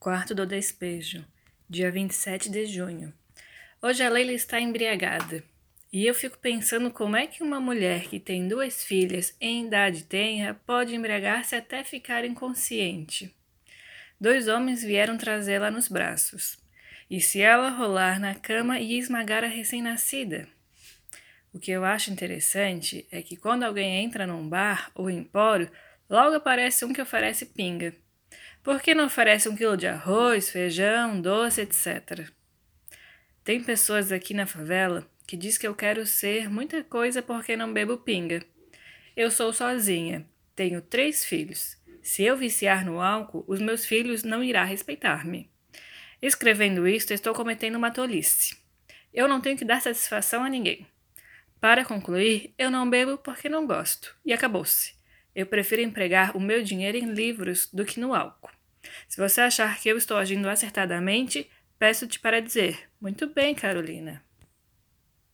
Quarto do despejo, dia 27 de junho. Hoje a Leila está embriagada. E eu fico pensando como é que uma mulher que tem duas filhas em idade tenra pode embriagar-se até ficar inconsciente. Dois homens vieram trazê-la nos braços. E se ela rolar na cama e esmagar a recém-nascida? O que eu acho interessante é que quando alguém entra num bar ou empório, logo aparece um que oferece pinga. Por que não oferece um quilo de arroz, feijão, doce, etc? Tem pessoas aqui na favela que diz que eu quero ser muita coisa porque não bebo pinga. Eu sou sozinha, tenho três filhos. Se eu viciar no álcool, os meus filhos não irão respeitar-me. Escrevendo isto, estou cometendo uma tolice. Eu não tenho que dar satisfação a ninguém. Para concluir, eu não bebo porque não gosto, e acabou-se. Eu prefiro empregar o meu dinheiro em livros do que no álcool. Se você achar que eu estou agindo acertadamente, peço-te para dizer: Muito bem, Carolina.